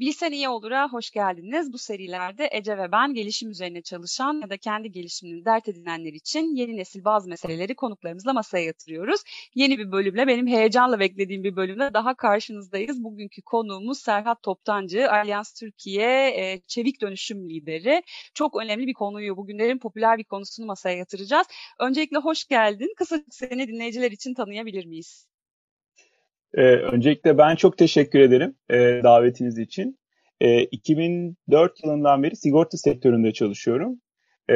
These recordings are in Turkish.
Bilsen iyi olur'a hoş geldiniz. Bu serilerde Ece ve ben gelişim üzerine çalışan ya da kendi gelişimini dert edinenler için yeni nesil bazı meseleleri konuklarımızla masaya yatırıyoruz. Yeni bir bölümle, benim heyecanla beklediğim bir bölümle daha karşınızdayız. Bugünkü konuğumuz Serhat Toptancı, Alyans Türkiye e, Çevik Dönüşüm Lideri. Çok önemli bir konuyu, bugünlerin popüler bir konusunu masaya yatıracağız. Öncelikle hoş geldin. Kısa seni dinleyiciler için tanıyabilir miyiz? Ee, öncelikle ben çok teşekkür ederim e, davetiniz için. E, 2004 yılından beri sigorta sektöründe çalışıyorum. E,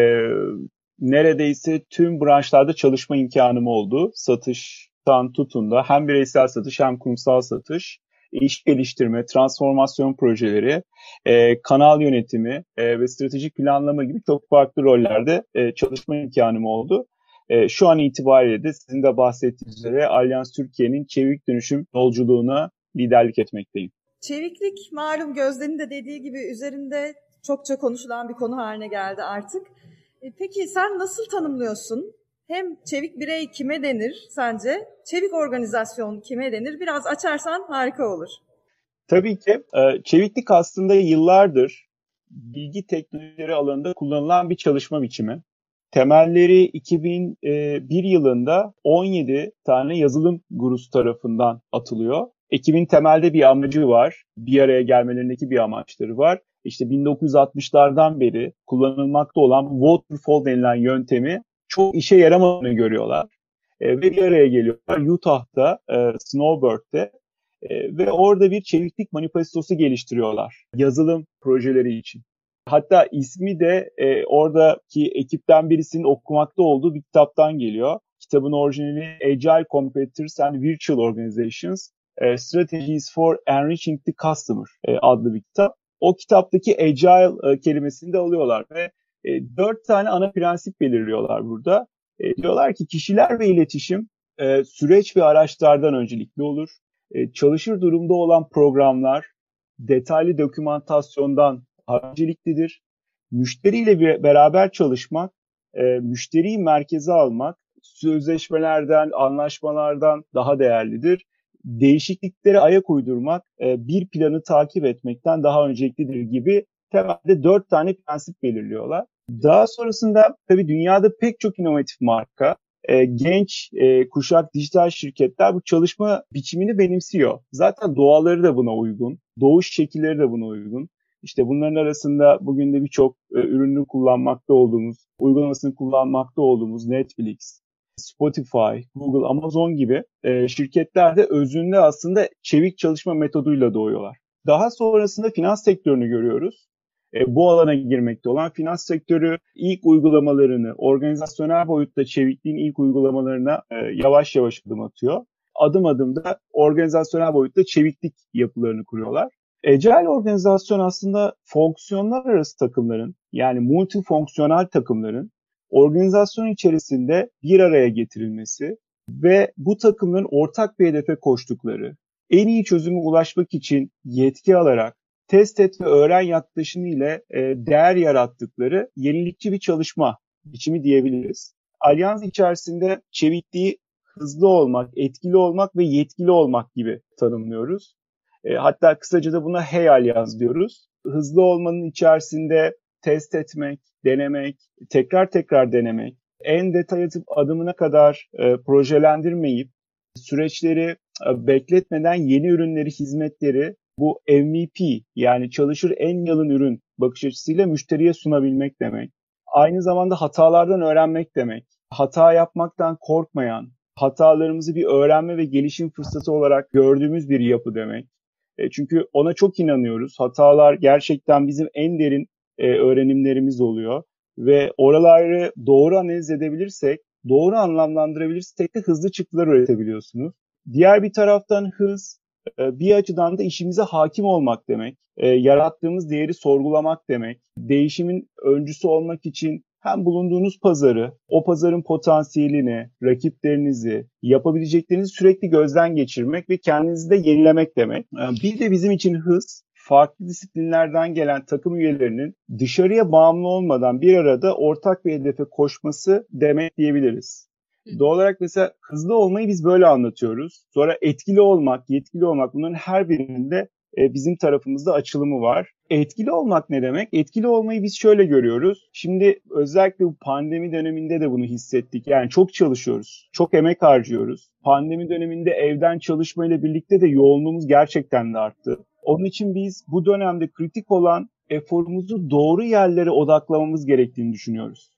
neredeyse tüm branşlarda çalışma imkanım oldu. Satıştan tutun da hem bireysel satış hem kurumsal satış, iş geliştirme, transformasyon projeleri, e, kanal yönetimi e, ve stratejik planlama gibi çok farklı rollerde e, çalışma imkanım oldu. E, şu an itibariyle de sizin de bahsettiğiniz üzere Alyans Türkiye'nin çevik dönüşüm yolculuğuna liderlik etmekteyim. Çeviklik malum Gözde'nin de dediği gibi üzerinde çokça konuşulan bir konu haline geldi artık. E, peki sen nasıl tanımlıyorsun? Hem çevik birey kime denir sence? Çevik organizasyon kime denir? Biraz açarsan harika olur. Tabii ki. E, çeviklik aslında yıllardır bilgi teknolojileri alanında kullanılan bir çalışma biçimi. Temelleri 2001 yılında 17 tane yazılım gurusu tarafından atılıyor. Ekibin temelde bir amacı var. Bir araya gelmelerindeki bir amaçları var. İşte 1960'lardan beri kullanılmakta olan waterfall denilen yöntemi çok işe yaramadığını görüyorlar. E, ve bir araya geliyorlar Utah'ta, e, Snowbird'de e, ve orada bir çeviklik manifestosu geliştiriyorlar yazılım projeleri için. Hatta ismi de e, oradaki ekipten birisinin okumakta olduğu bir kitaptan geliyor. Kitabın orijinali Agile Competitors and Virtual Organizations e, Strategies for Enriching the Customer e, adlı bir kitap. O kitaptaki Agile e, kelimesini de alıyorlar ve dört tane ana prensip belirliyorlar burada. Diyorlar ki kişiler ve iletişim süreç ve araçlardan öncelikli olur. Çalışır durumda olan programlar detaylı dokümantasyondan önceliklidir. Müşteriyle beraber çalışmak, e, müşteriyi merkeze almak sözleşmelerden, anlaşmalardan daha değerlidir. Değişikliklere ayak uydurmak, e, bir planı takip etmekten daha önceliklidir gibi temelde dört tane prensip belirliyorlar. Daha sonrasında tabii dünyada pek çok inovatif marka, e, genç e, kuşak dijital şirketler bu çalışma biçimini benimsiyor. Zaten doğaları da buna uygun, doğuş şekilleri de buna uygun. İşte bunların arasında bugün de birçok e, ürünü kullanmakta olduğumuz, uygulamasını kullanmakta olduğumuz Netflix, Spotify, Google, Amazon gibi e, şirketler de özünde aslında çevik çalışma metoduyla doğuyorlar. Daha sonrasında finans sektörünü görüyoruz. E, bu alana girmekte olan finans sektörü ilk uygulamalarını, organizasyonel boyutta çevikliğin ilk uygulamalarına e, yavaş yavaş adım atıyor. Adım adım da organizasyonel boyutta çeviklik yapılarını kuruyorlar. Agile organizasyon aslında fonksiyonlar arası takımların yani multifonksiyonel takımların organizasyon içerisinde bir araya getirilmesi ve bu takımların ortak bir hedefe koştukları, en iyi çözüme ulaşmak için yetki alarak test et ve öğren yaklaşımı ile e, değer yarattıkları yenilikçi bir çalışma biçimi diyebiliriz. Alyans içerisinde çevikliği hızlı olmak, etkili olmak ve yetkili olmak gibi tanımlıyoruz. E, hatta kısaca da buna HEYAL yaz diyoruz. Hızlı olmanın içerisinde test etmek, denemek, tekrar tekrar denemek, en detay adımına kadar e, projelendirmeyip süreçleri e, bekletmeden yeni ürünleri, hizmetleri bu MVP yani çalışır en yalın ürün bakış açısıyla müşteriye sunabilmek demek. Aynı zamanda hatalardan öğrenmek demek. Hata yapmaktan korkmayan, hatalarımızı bir öğrenme ve gelişim fırsatı olarak gördüğümüz bir yapı demek. E, çünkü ona çok inanıyoruz. Hatalar gerçekten bizim en derin e, öğrenimlerimiz oluyor. Ve oraları doğru analiz edebilirsek, doğru anlamlandırabilirsek de hızlı çıktılar üretebiliyorsunuz. Diğer bir taraftan hız, e, bir açıdan da işimize hakim olmak demek. Yarattığımız değeri sorgulamak demek. Değişimin öncüsü olmak için hem bulunduğunuz pazarı, o pazarın potansiyelini, rakiplerinizi, yapabileceklerinizi sürekli gözden geçirmek ve kendinizi de yenilemek demek. Ee, bir de bizim için hız, farklı disiplinlerden gelen takım üyelerinin dışarıya bağımlı olmadan bir arada ortak bir hedefe koşması demek diyebiliriz. Doğal olarak mesela hızlı olmayı biz böyle anlatıyoruz. Sonra etkili olmak, yetkili olmak bunların her birinde e, bizim tarafımızda açılımı var. Etkili olmak ne demek? Etkili olmayı biz şöyle görüyoruz. Şimdi özellikle bu pandemi döneminde de bunu hissettik. Yani çok çalışıyoruz, çok emek harcıyoruz. Pandemi döneminde evden çalışmayla birlikte de yoğunluğumuz gerçekten de arttı. Onun için biz bu dönemde kritik olan eforumuzu doğru yerlere odaklamamız gerektiğini düşünüyoruz.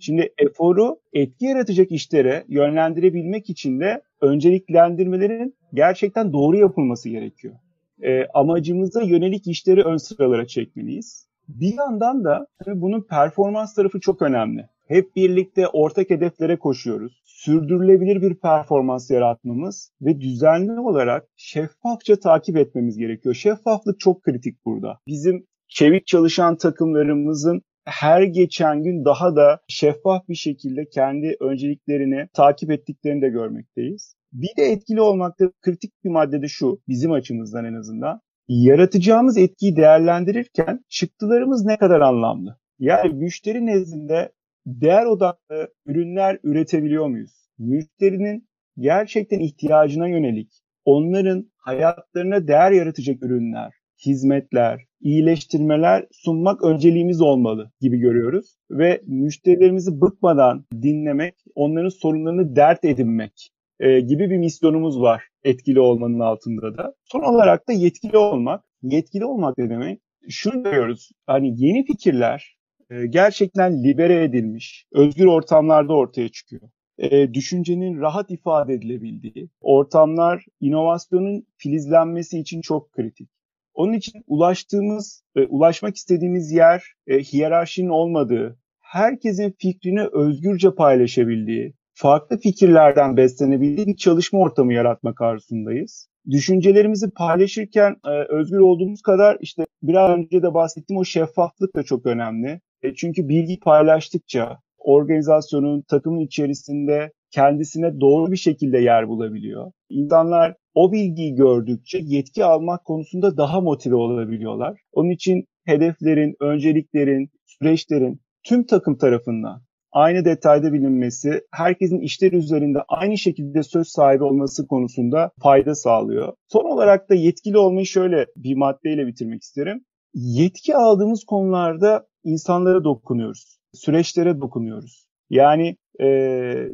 Şimdi eforu etki yaratacak işlere yönlendirebilmek için de önceliklendirmelerin gerçekten doğru yapılması gerekiyor. E, amacımıza yönelik işleri ön sıralara çekmeliyiz. Bir yandan da tabii bunun performans tarafı çok önemli. Hep birlikte ortak hedeflere koşuyoruz. Sürdürülebilir bir performans yaratmamız ve düzenli olarak şeffafça takip etmemiz gerekiyor. Şeffaflık çok kritik burada. Bizim çevik çalışan takımlarımızın her geçen gün daha da şeffaf bir şekilde kendi önceliklerini takip ettiklerini de görmekteyiz. Bir de etkili olmakta kritik bir madde de şu, bizim açımızdan en azından. Yaratacağımız etkiyi değerlendirirken çıktılarımız ne kadar anlamlı? Yani müşteri nezdinde değer odaklı ürünler üretebiliyor muyuz? Müşterinin gerçekten ihtiyacına yönelik, onların hayatlarına değer yaratacak ürünler, hizmetler, iyileştirmeler sunmak önceliğimiz olmalı gibi görüyoruz. Ve müşterilerimizi bıkmadan dinlemek, onların sorunlarını dert edinmek e, gibi bir misyonumuz var etkili olmanın altında da. Son olarak da yetkili olmak. Yetkili olmak ne demek? Şunu görüyoruz. Hani yeni fikirler e, gerçekten libere edilmiş, özgür ortamlarda ortaya çıkıyor. E, düşüncenin rahat ifade edilebildiği ortamlar inovasyonun filizlenmesi için çok kritik. Onun için ulaştığımız, e, ulaşmak istediğimiz yer e, hiyerarşinin olmadığı, herkesin fikrini özgürce paylaşabildiği, farklı fikirlerden beslenebildiği bir çalışma ortamı yaratmak arzusundayız. Düşüncelerimizi paylaşırken e, özgür olduğumuz kadar işte biraz önce de bahsettiğim o şeffaflık da çok önemli. E, çünkü bilgi paylaştıkça organizasyonun, takımın içerisinde kendisine doğru bir şekilde yer bulabiliyor. İnsanlar o bilgiyi gördükçe yetki almak konusunda daha motive olabiliyorlar. Onun için hedeflerin, önceliklerin, süreçlerin tüm takım tarafından aynı detayda bilinmesi, herkesin işler üzerinde aynı şekilde söz sahibi olması konusunda fayda sağlıyor. Son olarak da yetkili olmayı şöyle bir maddeyle bitirmek isterim. Yetki aldığımız konularda insanlara dokunuyoruz, süreçlere dokunuyoruz. Yani e,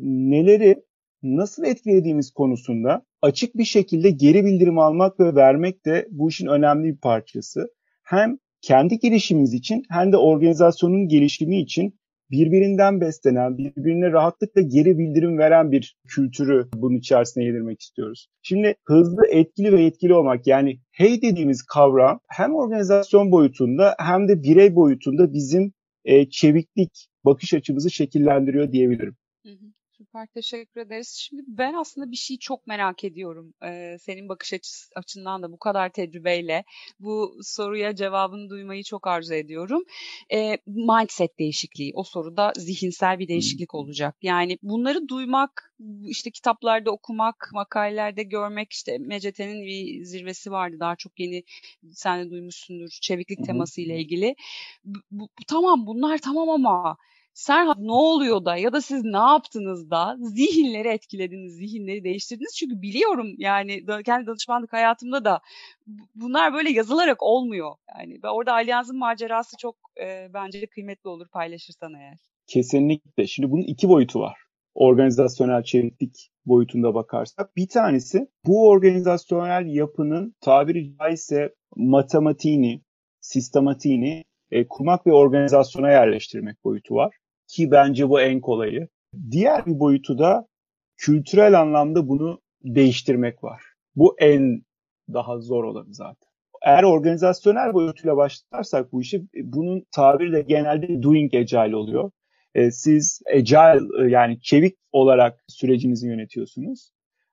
neleri nasıl etkilediğimiz konusunda açık bir şekilde geri bildirim almak ve vermek de bu işin önemli bir parçası. Hem kendi gelişimimiz için hem de organizasyonun gelişimi için birbirinden beslenen, birbirine rahatlıkla geri bildirim veren bir kültürü bunun içerisine yedirmek istiyoruz. Şimdi hızlı, etkili ve etkili olmak yani hey dediğimiz kavram hem organizasyon boyutunda hem de birey boyutunda bizim e, çeviklik bakış açımızı şekillendiriyor diyebilirim. Hı hı. Süper teşekkür ederiz. Şimdi ben aslında bir şeyi çok merak ediyorum. Ee, senin bakış açısı, açından da bu kadar tecrübeyle bu soruya cevabını duymayı çok arzu ediyorum. Ee, mindset değişikliği. O soruda zihinsel bir değişiklik olacak. Yani bunları duymak, işte kitaplarda okumak, makalelerde görmek, işte MCT'nin bir zirvesi vardı. Daha çok yeni sen de duymuşsundur. Çeviklik teması ile ilgili. Bu, bu, tamam bunlar tamam ama Serhat ne oluyor da ya da siz ne yaptınız da zihinleri etkilediniz, zihinleri değiştirdiniz. Çünkü biliyorum yani kendi danışmanlık hayatımda da bunlar böyle yazılarak olmuyor. Yani orada Alyans'ın macerası çok e, bence kıymetli olur paylaşırsan eğer. Kesinlikle. Şimdi bunun iki boyutu var. Organizasyonel çeviklik boyutunda bakarsak. Bir tanesi bu organizasyonel yapının tabiri caizse matematiğini, sistematiğini e, kurmak ve organizasyona yerleştirmek boyutu var ki bence bu en kolayı. Diğer bir boyutu da kültürel anlamda bunu değiştirmek var. Bu en daha zor olanı zaten. Eğer organizasyonel boyutuyla başlarsak bu işi bunun tabiri de genelde doing agile oluyor. E, siz agile e, yani çevik olarak sürecinizi yönetiyorsunuz.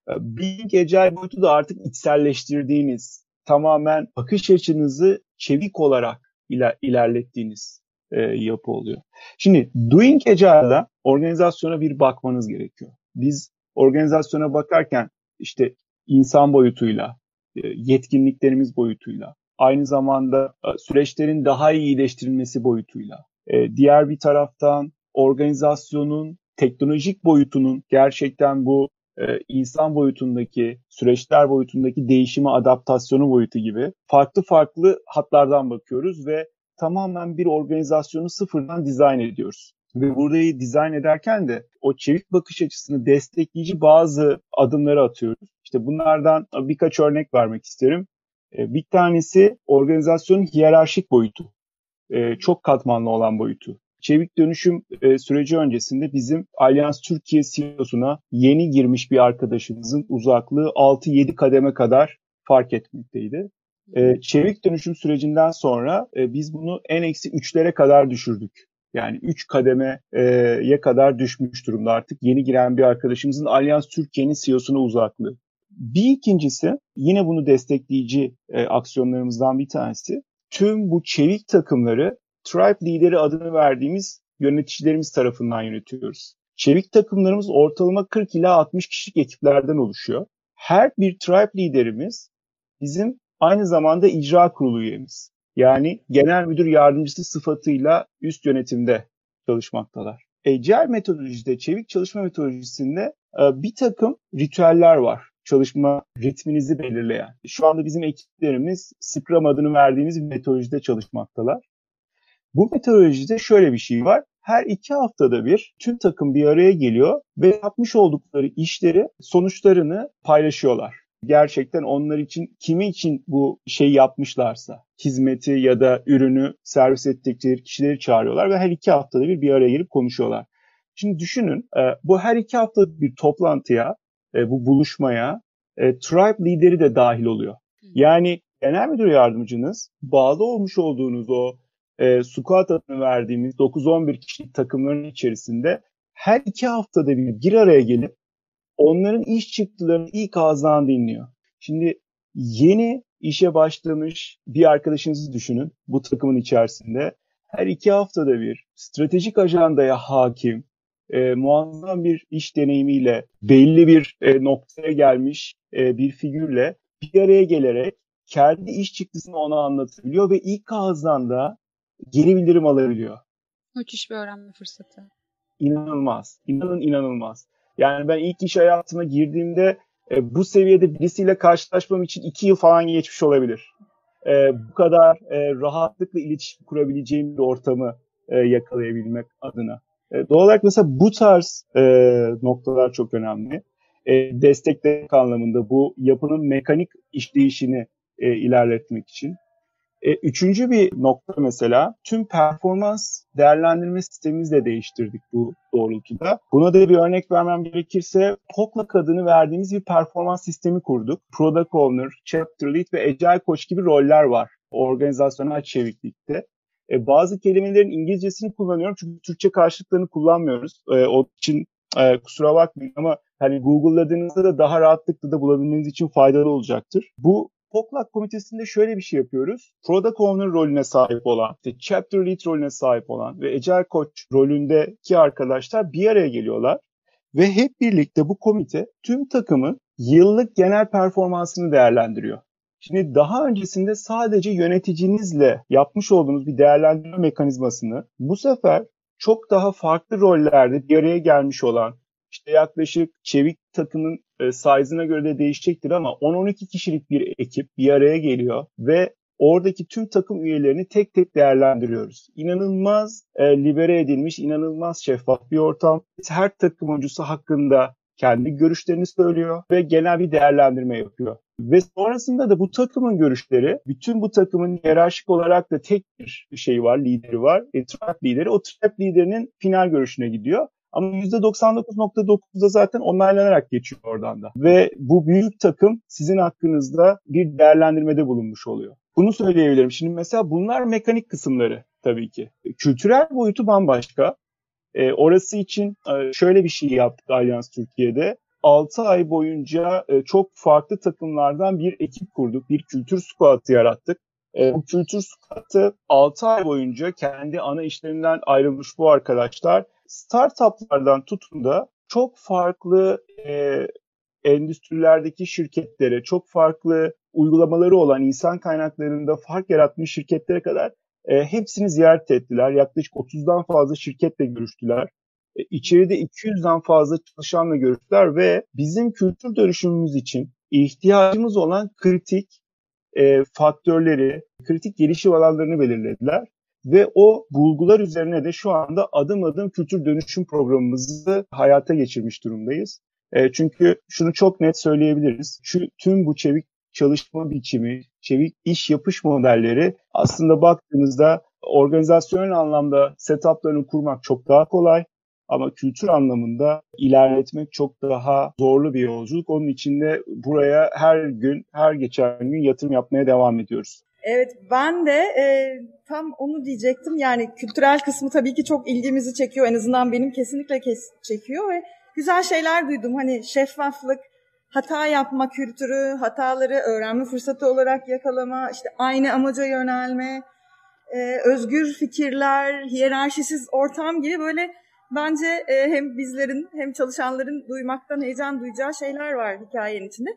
E, being agile boyutu da artık içselleştirdiğiniz, tamamen bakış açınızı çevik olarak iler, ilerlettiğiniz e, yapı oluyor. Şimdi Doing Agile'da organizasyona bir bakmanız gerekiyor. Biz organizasyona bakarken işte insan boyutuyla, e, yetkinliklerimiz boyutuyla, aynı zamanda e, süreçlerin daha iyi iyileştirilmesi boyutuyla, e, diğer bir taraftan organizasyonun teknolojik boyutunun gerçekten bu e, insan boyutundaki, süreçler boyutundaki değişime adaptasyonu boyutu gibi farklı farklı hatlardan bakıyoruz ve tamamen bir organizasyonu sıfırdan dizayn ediyoruz. Ve burayı dizayn ederken de o çevik bakış açısını destekleyici bazı adımları atıyoruz. İşte bunlardan birkaç örnek vermek isterim. E, bir tanesi organizasyonun hiyerarşik boyutu. E, çok katmanlı olan boyutu. Çevik dönüşüm e, süreci öncesinde bizim Alyans Türkiye CEO'suna yeni girmiş bir arkadaşımızın uzaklığı 6-7 kademe kadar fark etmekteydi. Çevik dönüşüm sürecinden sonra biz bunu en eksi 3'lere kadar düşürdük. Yani 3 kademeye kadar düşmüş durumda artık yeni giren bir arkadaşımızın Alyans Türkiye'nin CEO'suna uzaklığı. Bir ikincisi yine bunu destekleyici e, aksiyonlarımızdan bir tanesi. Tüm bu çevik takımları Tribe lideri adını verdiğimiz yöneticilerimiz tarafından yönetiyoruz. Çevik takımlarımız ortalama 40 ila 60 kişilik ekiplerden oluşuyor. Her bir Tribe liderimiz bizim aynı zamanda icra kurulu üyemiz. Yani genel müdür yardımcısı sıfatıyla üst yönetimde çalışmaktalar. Agile metodolojide, çevik çalışma metodolojisinde e, bir takım ritüeller var çalışma ritminizi belirleyen. Şu anda bizim ekiplerimiz Scrum adını verdiğimiz bir metodolojide çalışmaktalar. Bu metodolojide şöyle bir şey var. Her iki haftada bir tüm takım bir araya geliyor ve yapmış oldukları işleri, sonuçlarını paylaşıyorlar. Gerçekten onlar için kimi için bu şey yapmışlarsa hizmeti ya da ürünü servis ettikleri kişileri çağırıyorlar ve her iki haftada bir bir araya gelip konuşuyorlar. Şimdi düşünün e, bu her iki haftada bir toplantıya, e, bu buluşmaya e, tribe lideri de dahil oluyor. Yani genel müdür yardımcınız bağlı olmuş olduğunuz o e, squat adını verdiğimiz 9-11 kişilik takımların içerisinde her iki haftada bir bir araya gelip onların iş çıktılarını ilk ağızdan dinliyor. Şimdi yeni işe başlamış bir arkadaşınızı düşünün bu takımın içerisinde. Her iki haftada bir stratejik ajandaya hakim, e, muazzam bir iş deneyimiyle, belli bir e, noktaya gelmiş e, bir figürle bir araya gelerek kendi iş çıktısını ona anlatabiliyor ve ilk ağızdan da geri bildirim alabiliyor. Müthiş bir öğrenme fırsatı. İnanılmaz. İnanın inanılmaz. Yani ben ilk iş hayatıma girdiğimde e, bu seviyede birisiyle karşılaşmam için iki yıl falan geçmiş olabilir. E, bu kadar e, rahatlıkla iletişim kurabileceğim bir ortamı e, yakalayabilmek adına. E, doğal olarak mesela bu tarz e, noktalar çok önemli. E, desteklemek anlamında bu yapının mekanik işleyişini e, ilerletmek için. E, üçüncü bir nokta mesela tüm performans değerlendirme sistemimizi de değiştirdik bu doğrultuda. Buna da bir örnek vermem gerekirse POCLAC adını verdiğimiz bir performans sistemi kurduk. Product Owner, Chapter Lead ve Agile Coach gibi roller var organizasyonel çeviklikte. E, bazı kelimelerin İngilizcesini kullanıyorum çünkü Türkçe karşılıklarını kullanmıyoruz. E, o için e, kusura bakmayın ama hani Google'ladığınızda da daha rahatlıkla da bulabilmeniz için faydalı olacaktır. Bu Poklak komitesinde şöyle bir şey yapıyoruz. Product Owner rolüne sahip olan, işte Chapter Lead rolüne sahip olan ve Agile Coach rolündeki arkadaşlar bir araya geliyorlar. Ve hep birlikte bu komite tüm takımın yıllık genel performansını değerlendiriyor. Şimdi daha öncesinde sadece yöneticinizle yapmış olduğunuz bir değerlendirme mekanizmasını bu sefer çok daha farklı rollerde bir araya gelmiş olan işte yaklaşık çevik takımın e, size'ına göre de değişecektir ama 10-12 kişilik bir ekip bir araya geliyor ve oradaki tüm takım üyelerini tek tek değerlendiriyoruz. İnanılmaz e, libere edilmiş, inanılmaz şeffaf bir ortam. Her takım oyuncusu hakkında kendi görüşlerini söylüyor ve genel bir değerlendirme yapıyor. Ve sonrasında da bu takımın görüşleri, bütün bu takımın hiyerarşik olarak da tek bir şey var, lideri var. E, trap lideri. O trap liderinin final görüşüne gidiyor. Ama %99.9'da zaten onaylanarak geçiyor oradan da. Ve bu büyük takım sizin hakkınızda bir değerlendirmede bulunmuş oluyor. Bunu söyleyebilirim. Şimdi mesela bunlar mekanik kısımları tabii ki. Kültürel boyutu bambaşka. E, orası için e, şöyle bir şey yaptık Alyans Türkiye'de. 6 ay boyunca e, çok farklı takımlardan bir ekip kurduk. Bir kültür squat'ı yarattık. E, bu kültür squat'ı 6 ay boyunca kendi ana işlerinden ayrılmış bu arkadaşlar startuplardan tutun da çok farklı e, endüstrilerdeki şirketlere, çok farklı uygulamaları olan insan kaynaklarında fark yaratmış şirketlere kadar e, hepsini ziyaret ettiler. Yaklaşık 30'dan fazla şirketle görüştüler. E, içeride 200'den fazla çalışanla görüştüler ve bizim kültür dönüşümümüz için ihtiyacımız olan kritik e, faktörleri, kritik gelişim alanlarını belirlediler. Ve o bulgular üzerine de şu anda adım adım kültür dönüşüm programımızı hayata geçirmiş durumdayız. E, çünkü şunu çok net söyleyebiliriz. Şu, tüm bu çevik çalışma biçimi, çevik iş yapış modelleri aslında baktığınızda organizasyonel anlamda setuplarını kurmak çok daha kolay. Ama kültür anlamında ilerletmek çok daha zorlu bir yolculuk. Onun için de buraya her gün, her geçen gün yatırım yapmaya devam ediyoruz. Evet ben de e, tam onu diyecektim. Yani kültürel kısmı tabii ki çok ilgimizi çekiyor. En azından benim kesinlikle kes çekiyor ve güzel şeyler duydum. Hani şeffaflık, hata yapma kültürü, hataları öğrenme fırsatı olarak yakalama, işte aynı amaca yönelme, e, özgür fikirler, hiyerarşisiz ortam gibi böyle bence e, hem bizlerin hem çalışanların duymaktan heyecan duyacağı şeyler var hikayenin içinde.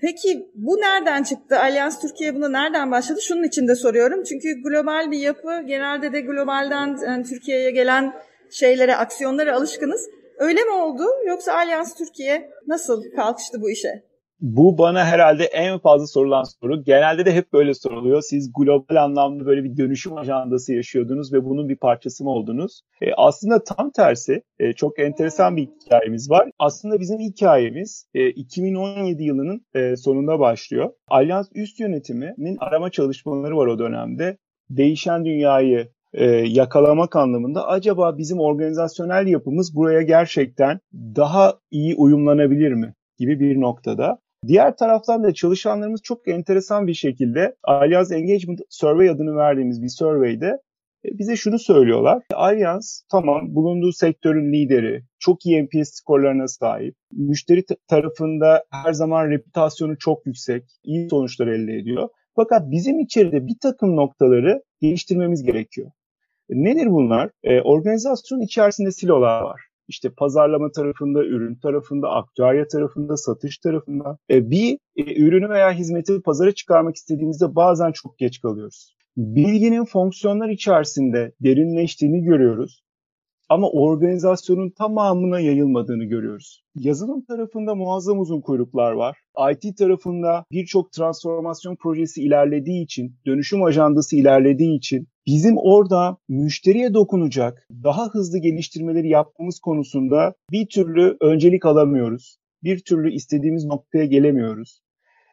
Peki bu nereden çıktı? Alyans Türkiye buna nereden başladı? Şunun için de soruyorum. Çünkü global bir yapı genelde de globalden yani Türkiye'ye gelen şeylere, aksiyonlara alışkınız. Öyle mi oldu? Yoksa Alyans Türkiye nasıl kalkıştı bu işe? Bu bana herhalde en fazla sorulan soru. Genelde de hep böyle soruluyor. Siz global anlamda böyle bir dönüşüm ajandası yaşıyordunuz ve bunun bir parçası mı oldunuz? E, aslında tam tersi. E, çok enteresan bir hikayemiz var. Aslında bizim hikayemiz e, 2017 yılının e, sonunda başlıyor. Alyans üst yönetiminin arama çalışmaları var o dönemde. Değişen dünyayı e, yakalamak anlamında acaba bizim organizasyonel yapımız buraya gerçekten daha iyi uyumlanabilir mi gibi bir noktada. Diğer taraftan da çalışanlarımız çok enteresan bir şekilde Allianz Engagement Survey adını verdiğimiz bir surveyde e, bize şunu söylüyorlar. Allianz tamam bulunduğu sektörün lideri, çok iyi NPS skorlarına sahip, müşteri tarafında her zaman reputasyonu çok yüksek, iyi sonuçlar elde ediyor. Fakat bizim içeride bir takım noktaları geliştirmemiz gerekiyor. Nedir bunlar? E, organizasyon içerisinde silolar var. İşte pazarlama tarafında, ürün tarafında, aktüarya tarafında, satış tarafında. E, bir e, ürünü veya hizmeti pazara çıkarmak istediğimizde bazen çok geç kalıyoruz. Bilginin fonksiyonlar içerisinde derinleştiğini görüyoruz ama organizasyonun tamamına yayılmadığını görüyoruz. Yazılım tarafında muazzam uzun kuyruklar var. IT tarafında birçok transformasyon projesi ilerlediği için, dönüşüm ajandası ilerlediği için bizim orada müşteriye dokunacak daha hızlı geliştirmeleri yapmamız konusunda bir türlü öncelik alamıyoruz. Bir türlü istediğimiz noktaya gelemiyoruz.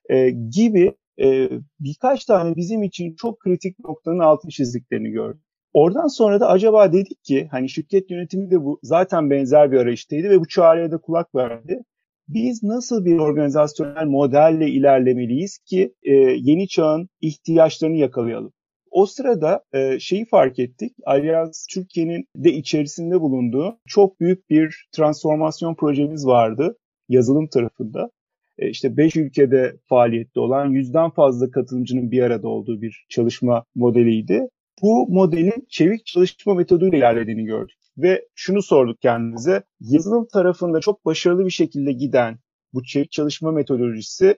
Ee, gibi e, birkaç tane bizim için çok kritik noktanın altını çizdiklerini gördüm. Oradan sonra da acaba dedik ki hani şirket yönetimi de bu zaten benzer bir arayıştaydı ve bu çağrıya da kulak verdi. Biz nasıl bir organizasyonel modelle ilerlemeliyiz ki e, yeni çağın ihtiyaçlarını yakalayalım? O sırada e, şeyi fark ettik. Alyans Türkiye'nin de içerisinde bulunduğu çok büyük bir transformasyon projemiz vardı yazılım tarafında. E, işte 5 ülkede faaliyette olan yüzden fazla katılımcının bir arada olduğu bir çalışma modeliydi bu modelin çevik çalışma metoduyla ilerlediğini gördük. Ve şunu sorduk kendimize, yazılım tarafında çok başarılı bir şekilde giden bu çevik çalışma metodolojisi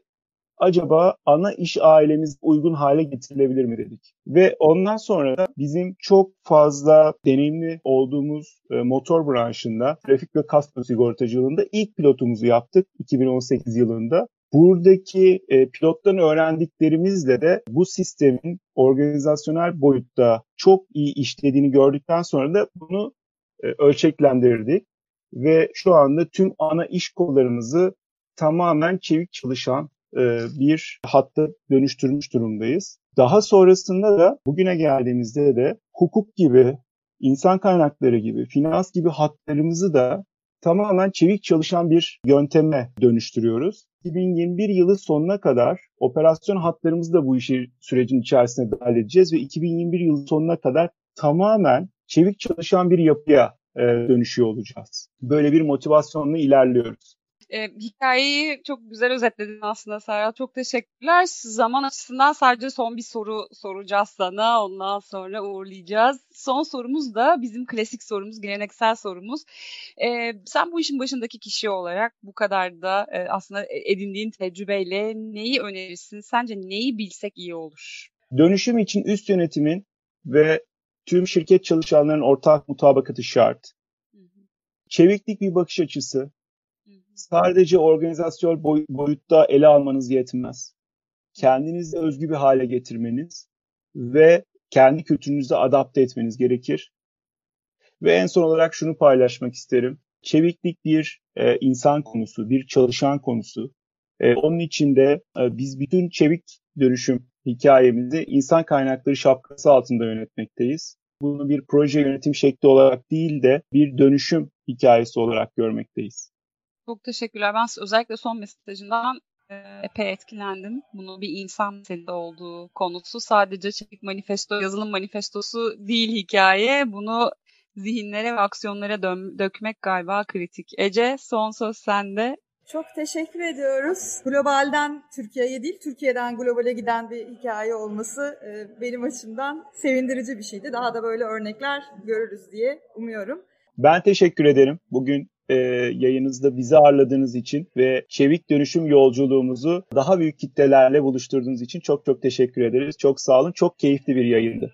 acaba ana iş ailemiz uygun hale getirilebilir mi dedik. Ve ondan sonra da bizim çok fazla deneyimli olduğumuz e, motor branşında trafik ve kasko sigortacılığında ilk pilotumuzu yaptık 2018 yılında. Buradaki e, pilottan öğrendiklerimizle de bu sistemin organizasyonel boyutta çok iyi işlediğini gördükten sonra da bunu e, ölçeklendirdik ve şu anda tüm ana iş kollarımızı tamamen çevik çalışan bir hatta dönüştürmüş durumdayız. Daha sonrasında da bugüne geldiğimizde de hukuk gibi, insan kaynakları gibi, finans gibi hatlarımızı da tamamen çevik çalışan bir yönteme dönüştürüyoruz. 2021 yılı sonuna kadar operasyon hatlarımızı da bu işi sürecin içerisine dahil edeceğiz ve 2021 yılı sonuna kadar tamamen çevik çalışan bir yapıya e, dönüşüyor olacağız. Böyle bir motivasyonla ilerliyoruz. E, hikayeyi çok güzel özetledin aslında Serhat. Çok teşekkürler. Zaman açısından sadece son bir soru soracağız sana. Ondan sonra uğurlayacağız. Son sorumuz da bizim klasik sorumuz, geleneksel sorumuz. E, sen bu işin başındaki kişi olarak bu kadar da e, aslında edindiğin tecrübeyle neyi önerirsin? Sence neyi bilsek iyi olur? Dönüşüm için üst yönetimin ve tüm şirket çalışanlarının ortak mutabakatı şart. Çeviklik bir bakış açısı. Sadece organizasyon boy- boyutta ele almanız yetmez. Kendinizi özgü bir hale getirmeniz ve kendi kültürünüzü adapte etmeniz gerekir. Ve en son olarak şunu paylaşmak isterim. Çeviklik bir e, insan konusu, bir çalışan konusu. E, onun için de e, biz bütün çevik dönüşüm hikayemizi insan kaynakları şapkası altında yönetmekteyiz. Bunu bir proje yönetim şekli olarak değil de bir dönüşüm hikayesi olarak görmekteyiz. Çok teşekkürler. Ben özellikle son mesajından e, epey etkilendim. Bunu bir insan meselesi olduğu konusu. Sadece çevik manifesto, yazılım manifestosu değil hikaye. Bunu zihinlere ve aksiyonlara dökmek galiba kritik. Ece son söz sende. Çok teşekkür ediyoruz. Globalden Türkiye'ye değil, Türkiye'den globale giden bir hikaye olması e, benim açımdan sevindirici bir şeydi. Daha da böyle örnekler görürüz diye umuyorum. Ben teşekkür ederim. Bugün e, yayınızda bizi ağırladığınız için ve çevik dönüşüm yolculuğumuzu daha büyük kitlelerle buluşturduğunuz için çok çok teşekkür ederiz. Çok sağ olun. Çok keyifli bir yayındı.